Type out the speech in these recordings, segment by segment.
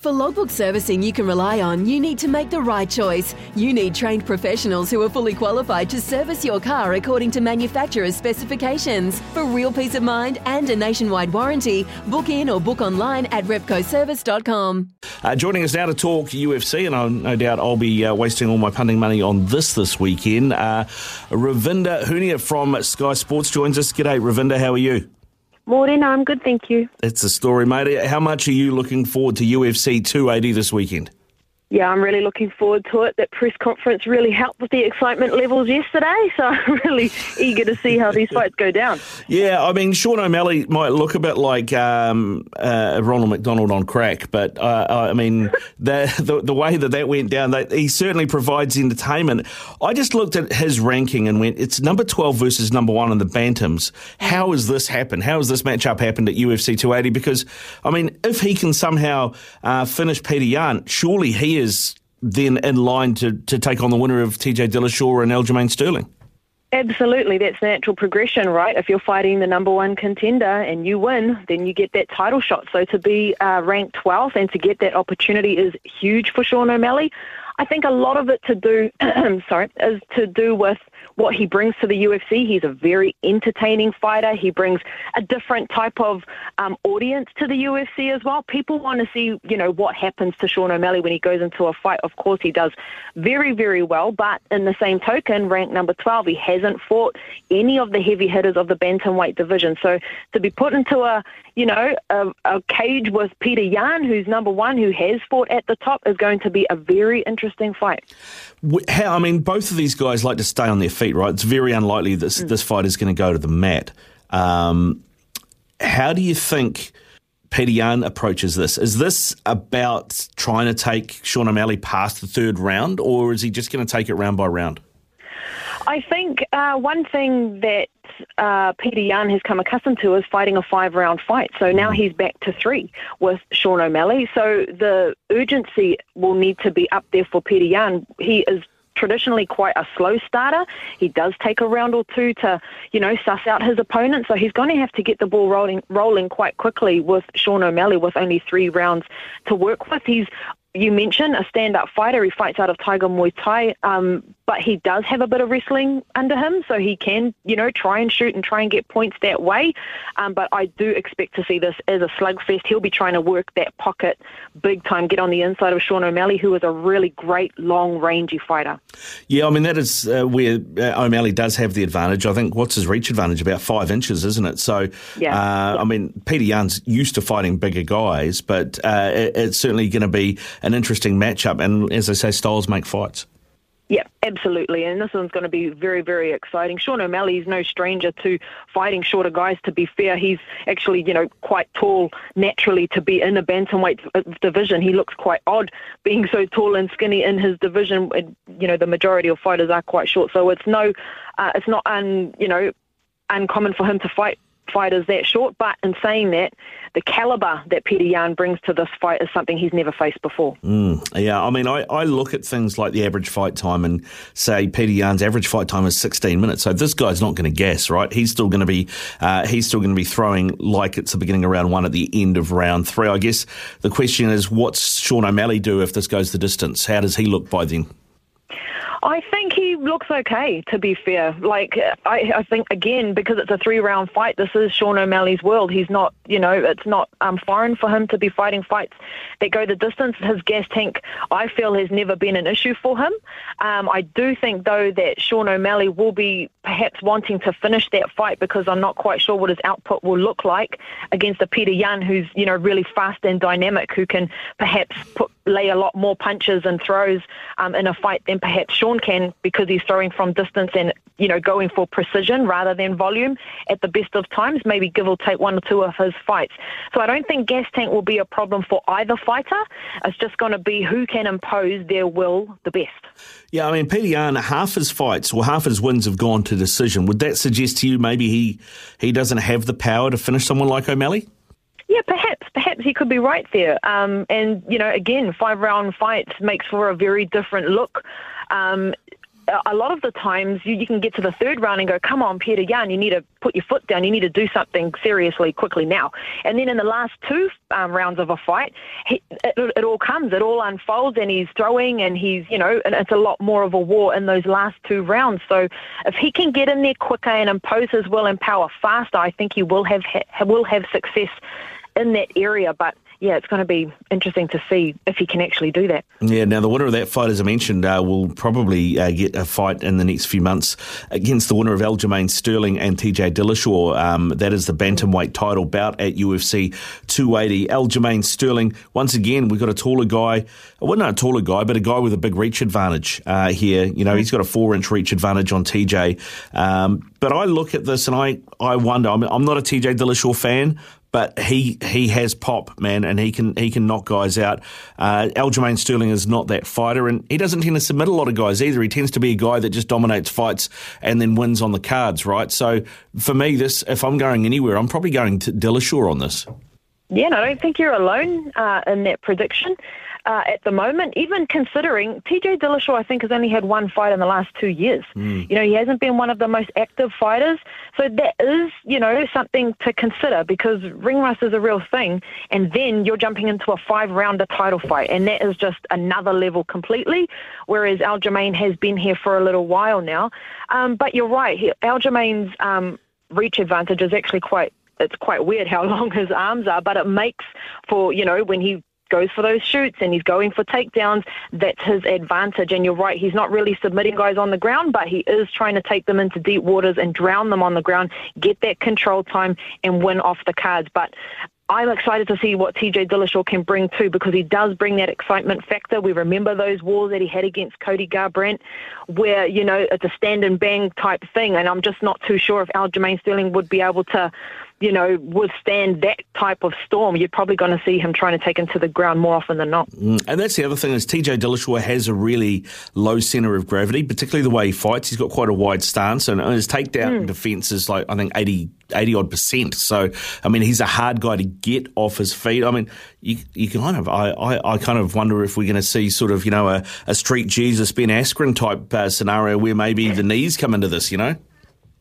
For logbook servicing you can rely on, you need to make the right choice. You need trained professionals who are fully qualified to service your car according to manufacturer's specifications. For real peace of mind and a nationwide warranty, book in or book online at repcoservice.com. Uh, joining us now to talk UFC, and I'll, no doubt I'll be uh, wasting all my punting money on this this weekend. Uh, Ravinda Hunia from Sky Sports joins us. G'day, Ravinda. How are you? Morning, I'm good, thank you. It's a story, mate. How much are you looking forward to UFC 280 this weekend? Yeah, I'm really looking forward to it. That press conference really helped with the excitement levels yesterday, so I'm really eager to see how these fights go down. Yeah, I mean, Sean O'Malley might look a bit like um, uh, Ronald McDonald on crack, but uh, I mean, the, the, the way that that went down, he certainly provides entertainment. I just looked at his ranking and went, it's number 12 versus number one in the Bantams. How has this happened? How has this matchup happened at UFC 280? Because, I mean, if he can somehow uh, finish Peter Yan, surely he is then in line to, to take on the winner of TJ Dillashaw and Aljamain Sterling. Absolutely, that's natural progression, right? If you're fighting the number one contender and you win, then you get that title shot. So to be uh, ranked 12th and to get that opportunity is huge for Sean O'Malley. I think a lot of it to do, sorry, is to do with what he brings to the UFC. He's a very entertaining fighter. He brings a different type of um, audience to the UFC as well. People want to see, you know, what happens to Sean O'Malley when he goes into a fight. Of course, he does very, very well. But in the same token, ranked number 12, he hasn't fought any of the heavy hitters of the bantamweight division. So to be put into a, you know, a, a cage with Peter Yan, who's number one, who has fought at the top, is going to be a very interesting fight. How, I mean, both of these guys like to stay on their feet, right? It's very unlikely this mm. this fight is going to go to the mat. Um, how do you think Peter Yan approaches this? Is this about trying to take Sean O'Malley past the third round, or is he just going to take it round by round? I think uh, one thing that uh, Peter Yan has come accustomed to is fighting a five round fight. So now mm. he's back to three with Sean O'Malley. So the urgency will need to be up there for Peter Yan. He is traditionally quite a slow starter. He does take a round or two to, you know, suss out his opponent. So he's going to have to get the ball rolling rolling quite quickly with Sean O'Malley with only three rounds to work with. He's you mentioned a stand-up fighter. He fights out of Tiger Muay Thai, um, but he does have a bit of wrestling under him, so he can, you know, try and shoot and try and get points that way. Um, but I do expect to see this as a slugfest. He'll be trying to work that pocket big time, get on the inside of Sean O'Malley, who is a really great long rangy fighter. Yeah, I mean that is uh, where uh, O'Malley does have the advantage. I think what's his reach advantage? About five inches, isn't it? So, yeah, uh, yeah. I mean, Peter Yan's used to fighting bigger guys, but uh, it, it's certainly going to be an interesting matchup. And as I say, styles make fights. Yeah, absolutely. And this one's going to be very, very exciting. Sean O'Malley is no stranger to fighting shorter guys, to be fair. He's actually, you know, quite tall naturally to be in a bantamweight division. He looks quite odd being so tall and skinny in his division. You know, the majority of fighters are quite short. So it's no, uh, it's not, un, you know, uncommon for him to fight fighters that short. But in saying that, the caliber that Peter Yan brings to this fight is something he's never faced before. Mm, yeah, I mean, I, I look at things like the average fight time and say Peter Yan's average fight time is 16 minutes. So this guy's not going to guess, right? He's still going to be uh, he's still going to be throwing like it's the beginning of round one at the end of round three. I guess the question is, what's Sean O'Malley do if this goes the distance? How does he look by then? I think he looks okay, to be fair. Like, I, I think, again, because it's a three round fight, this is Sean O'Malley's world. He's not, you know, it's not um, foreign for him to be fighting fights that go the distance. His gas tank, I feel, has never been an issue for him. Um, I do think, though, that Sean O'Malley will be perhaps wanting to finish that fight because I'm not quite sure what his output will look like against a Peter Yan who's, you know, really fast and dynamic, who can perhaps put, lay a lot more punches and throws um, in a fight than perhaps Sean can because he's throwing from distance and, you know, going for precision rather than volume at the best of times, maybe give or take one or two of his fights. So I don't think gas tank will be a problem for either fighter. It's just going to be who can impose their will the best. Yeah, I mean, Peter Yan, half his fights or half his wins have gone to decision. Would that suggest to you maybe he, he doesn't have the power to finish someone like O'Malley? Yeah, perhaps, perhaps he could be right there. Um, and you know, again, five round fights makes for a very different look. Um, a lot of the times you, you can get to the third round and go, come on, Peter Yan, you need to put your foot down. You need to do something seriously quickly now. And then in the last two um, rounds of a fight, he, it, it all comes, it all unfolds, and he's throwing, and he's, you know, and it's a lot more of a war in those last two rounds. So if he can get in there quicker and impose his will and power faster, I think he will have ha- will have success in that area. But yeah, it's going to be interesting to see if he can actually do that. Yeah, now the winner of that fight, as I mentioned, uh, will probably uh, get a fight in the next few months against the winner of Aljamain Sterling and TJ Dillashaw. Um, that is the bantamweight title bout at UFC 280. Aljamain Sterling, once again, we've got a taller guy. Well, not a taller guy, but a guy with a big reach advantage uh, here. You know, he's got a four inch reach advantage on TJ. Um, but I look at this and I, I wonder, I'm, I'm not a TJ Dillashaw fan, but he he has pop, man, and he can he can knock guys out. Uh, Aljamain Sterling is not that fighter, and he doesn't tend to submit a lot of guys either. He tends to be a guy that just dominates fights and then wins on the cards, right? So for me, this if I'm going anywhere, I'm probably going to Dillashaw on this. Yeah, and I don't think you're alone uh, in that prediction uh, at the moment, even considering TJ Dillashaw, I think, has only had one fight in the last two years. Mm. You know, he hasn't been one of the most active fighters. So that is, you know, something to consider because ring rust is a real thing. And then you're jumping into a five rounder title fight. And that is just another level completely. Whereas Aljamain has been here for a little while now. Um, but you're right. Aljamain's um, reach advantage is actually quite it's quite weird how long his arms are, but it makes for, you know, when he goes for those shoots and he's going for takedowns, that's his advantage. And you're right, he's not really submitting guys on the ground, but he is trying to take them into deep waters and drown them on the ground, get that control time, and win off the cards. But I'm excited to see what TJ Dillashaw can bring too because he does bring that excitement factor. We remember those wars that he had against Cody Garbrandt where, you know, it's a stand and bang type thing. And I'm just not too sure if Aljamain Sterling would be able to you know, withstand that type of storm, you're probably going to see him trying to take him to the ground more often than not. Mm. And that's the other thing is TJ Dillashaw has a really low centre of gravity, particularly the way he fights. He's got quite a wide stance, and his takedown mm. defence is like I think 80, 80 odd percent. So I mean, he's a hard guy to get off his feet. I mean, you, you kind of I, I, I kind of wonder if we're going to see sort of you know a, a street Jesus Ben Askren type uh, scenario where maybe the knees come into this. You know.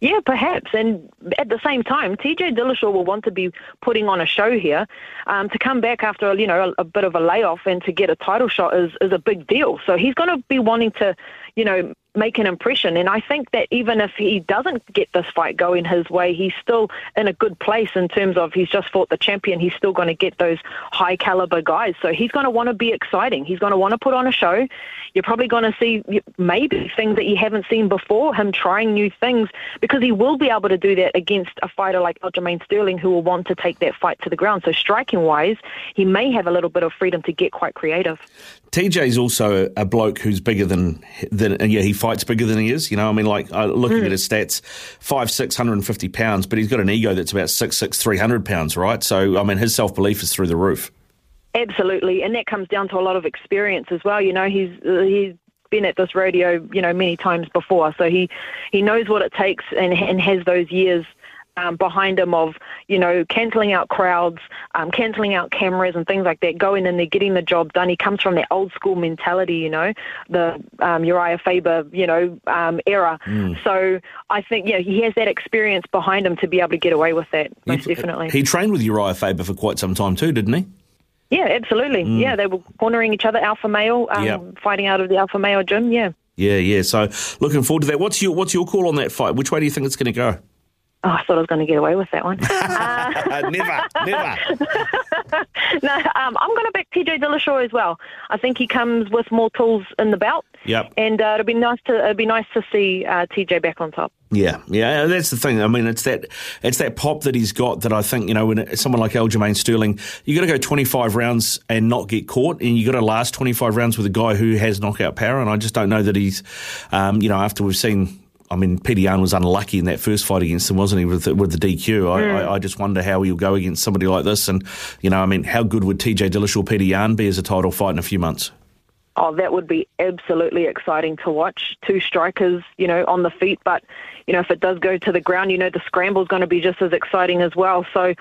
Yeah, perhaps. And at the same time, TJ Dillashaw will want to be putting on a show here. Um, to come back after, you know, a, a, bit of a layoff and to get a title shot is, is a big deal. So he's going to be wanting to, you know, make an impression. And I think that even if he doesn't get this fight going his way, he's still in a good place in terms of he's just fought the champion. He's still going to get those high caliber guys. So he's going to want to be exciting. He's going to want to put on a show. You're probably going to see maybe things that you haven't seen before, him trying new things, because he will be able to do that against a fighter like Aljamain Sterling who will want to take that fight to the ground. So striking wise, he may have a little bit of freedom to get quite creative. TJ's also a bloke who's bigger than than yeah he fights bigger than he is. You know, I mean, like uh, looking mm. at his stats, five six hundred and fifty pounds, but he's got an ego that's about six six three hundred pounds, right? So I mean, his self belief is through the roof. Absolutely, and that comes down to a lot of experience as well. You know, he's uh, he's been at this rodeo, you know, many times before, so he he knows what it takes and and has those years um, behind him of, you know, cancelling out crowds, um, cancelling out cameras and things like that, going in there, getting the job done. He comes from that old school mentality, you know, the um, Urijah Faber, you know, um, era. Mm. So I think, yeah, he has that experience behind him to be able to get away with that, most he, definitely. He trained with Urijah Faber for quite some time too, didn't he? Yeah, absolutely. Mm. Yeah, they were cornering each other, alpha male, um, yep. fighting out of the alpha male gym. Yeah. Yeah, yeah. So looking forward to that. What's your what's your call on that fight? Which way do you think it's going to go? Oh, I thought I was going to get away with that one. uh, never, never. no, um, I'm going to back TJ Dillashaw as well. I think he comes with more tools in the belt. Yep. And uh, it'll be nice to it'll be nice to see uh, TJ back on top. Yeah, yeah, that's the thing. I mean, it's that it's that pop that he's got that I think you know when someone like Aljamain Sterling, you got to go 25 rounds and not get caught, and you got to last 25 rounds with a guy who has knockout power. And I just don't know that he's, um, you know, after we've seen I mean, Peter Yan was unlucky in that first fight against him, wasn't he, with the, with the DQ? I, mm. I, I, just wonder how he'll go against somebody like this. And, you know, I mean, how good would TJ Dillashaw, Peter Yan be as a title fight in a few months? Oh, that would be absolutely exciting to watch. Two strikers, you know, on the feet. But, you know, if it does go to the ground, you know, the scramble is going to be just as exciting as well. So,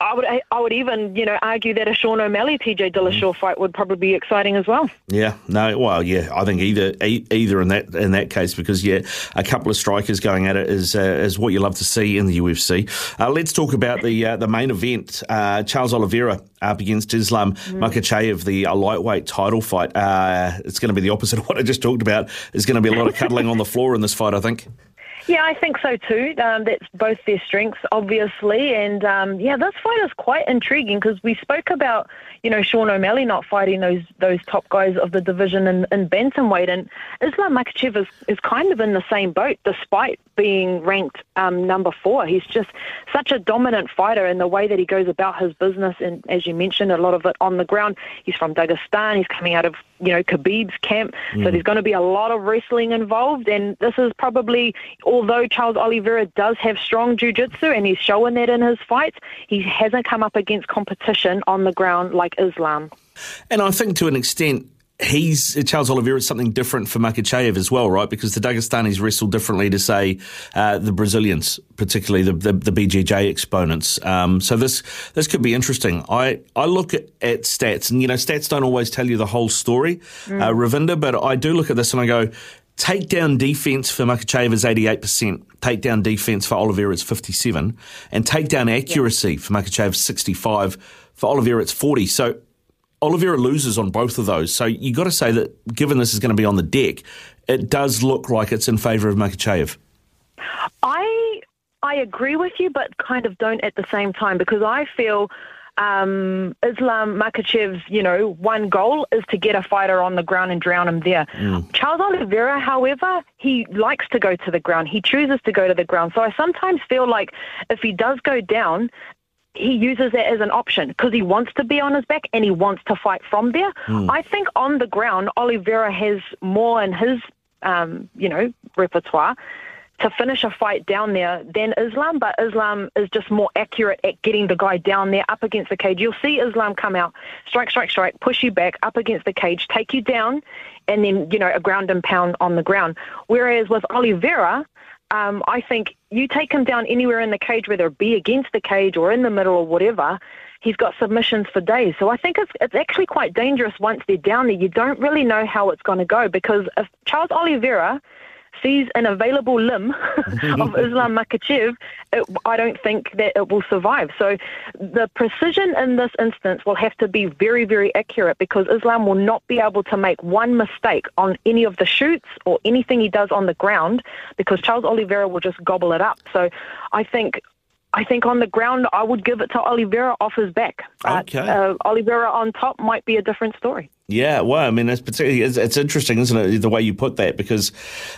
I would I would even you know argue that a Sean O'Malley TJ Dillashaw mm. fight would probably be exciting as well. Yeah, no, well, yeah, I think either either in that in that case because yeah, a couple of strikers going at it is uh, is what you love to see in the UFC. Uh, let's talk about the uh, the main event. Uh, Charles Oliveira up against Islam mm. Makhachev, the uh, lightweight title fight. Uh, it's going to be the opposite of what I just talked about. There's going to be a lot of cuddling on the floor in this fight, I think. Yeah, I think so too. Um, that's both their strengths, obviously, and um, yeah, this fight is quite intriguing because we spoke about you know Sean O'Malley not fighting those those top guys of the division in, in bantamweight, and Islam Makhachev is, is kind of in the same boat, despite being ranked um, number four. He's just such a dominant fighter in the way that he goes about his business, and as you mentioned, a lot of it on the ground. He's from Dagestan. He's coming out of you know Khabib's camp, mm. so there's going to be a lot of wrestling involved, and this is probably although Charles Oliveira does have strong jiu-jitsu and he's showing that in his fights, he hasn't come up against competition on the ground like Islam. And I think to an extent, he's Charles Oliveira is something different for Makhachev as well, right? Because the Dagestanis wrestle differently to say uh, the Brazilians, particularly the, the, the BJJ exponents. Um, so this this could be interesting. I I look at, at, stats, and you know, stats don't always tell you the whole story, mm. uh, Ravinda. But I do look at this and I go, Takedown defense for Makhachev is 88%. Takedown defense for Oliveira is 57. And takedown accuracy for Makhachev 65. For Oliveira, it's 40. So Oliveira loses on both of those. So you've got to say that given this is going to be on the deck, it does look like it's in favour of Makhachev. I I agree with you, but kind of don't at the same time because I feel um, Islam Makhachev's, you know, one goal is to get a fighter on the ground and drown him there. Mm. Charles Oliveira, however, he likes to go to the ground. He chooses to go to the ground. So I sometimes feel like if he does go down, he uses that as an option because he wants to be on his back and he wants to fight from there. Mm. I think on the ground, Oliveira has more in his, um, you know, repertoire to finish a fight down there than Islam, but Islam is just more accurate at getting the guy down there up against the cage. You'll see Islam come out, strike, strike, strike, push you back up against the cage, take you down, and then, you know, a ground and pound on the ground. Whereas with Oliveira, um, I think you take him down anywhere in the cage, whether it be against the cage or in the middle or whatever, he's got submissions for days. So I think it's, it's actually quite dangerous once they're down there. You don't really know how it's going to go because if Charles Oliveira sees an available limb of Islam Makhachev, it, I don't think that it will survive. So the precision in this instance will have to be very, very accurate because Islam will not be able to make one mistake on any of the shoots or anything he does on the ground because Charles Oliveira will just gobble it up. So I think I think on the ground, I would give it to Oliveira off his back. Okay. Uh, Oliveira on top might be a different story. Yeah, well, I mean, it's particularly it's, it's interesting, isn't it, the way you put that? Because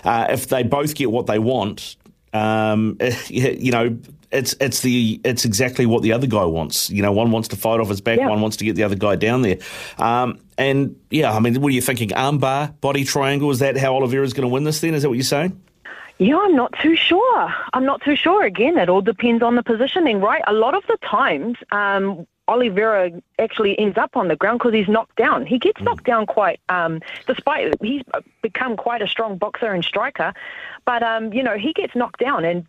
uh, if they both get what they want, um, you know, it's it's the it's exactly what the other guy wants. You know, one wants to fight off his back, yeah. one wants to get the other guy down there. Um, and yeah, I mean, what are you thinking? Armbar, body triangle? Is that how Oliveira's going to win this? Then is that what you're saying? Yeah, I'm not too sure. I'm not too sure. Again, it all depends on the positioning, right? A lot of the times, um, Oliveira actually ends up on the ground because he's knocked down. He gets mm. knocked down quite, um, despite he's become quite a strong boxer and striker, but um, you know he gets knocked down, and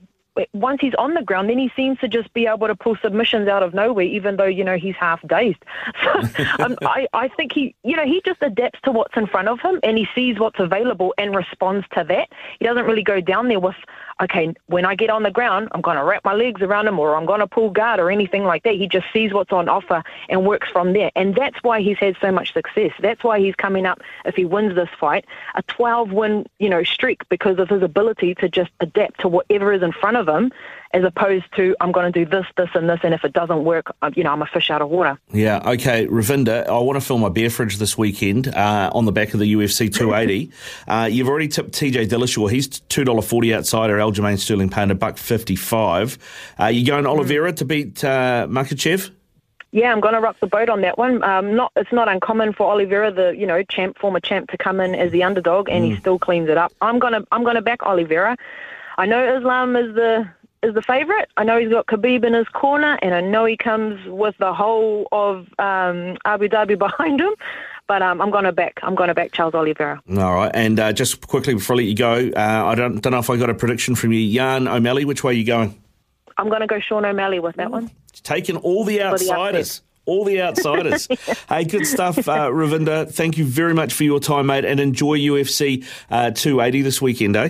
once he's on the ground, then he seems to just be able to pull submissions out of nowhere, even though you know he's half dazed. So um, I, I think he, you know, he just adapts to what's in front of him, and he sees what's available and responds to that. He doesn't really go down there with okay, when I get on the ground, I'm going to wrap my legs around him or I'm going to pull guard or anything like that. He just sees what's on offer and works from there. And that's why he's had so much success. That's why he's coming up, if he wins this fight, a 12 win, you know, streak because of his ability to just adapt to whatever is in front of of him, as opposed to I'm going to do this, this, and this, and if it doesn't work, I'm, you know, I'm a fish out of water. Yeah, okay, Ravinda, I want to fill my beer fridge this weekend uh, on the back of the UFC 280. uh, you've already tipped TJ Dillashaw. He's $2.40 outside, outsider, Aljamain Sterling paying a buck 55. Uh, you going Oliveira to beat uh, Makhachev? Yeah, I'm going to rock the boat on that one. Um, not, it's not uncommon for Oliveira, the you know champ, former champ, to come in as the underdog, and mm. he still cleans it up. I'm gonna, I'm gonna back Oliveira. I know Islam is the is the favourite. I know he's got Khabib in his corner, and I know he comes with the whole of um, Abu Dhabi behind him. But um, I'm going to back. I'm going to back Charles Oliveira. All right, and uh, just quickly before I let you go, uh, I don't don't know if I got a prediction from you, Yan O'Malley. Which way are you going? I'm going to go Sean O'Malley with that one. Taking all the outsiders. all the outsiders. hey, good stuff, uh, Ravinda. Thank you very much for your time, mate, and enjoy UFC uh, 280 this weekend, eh?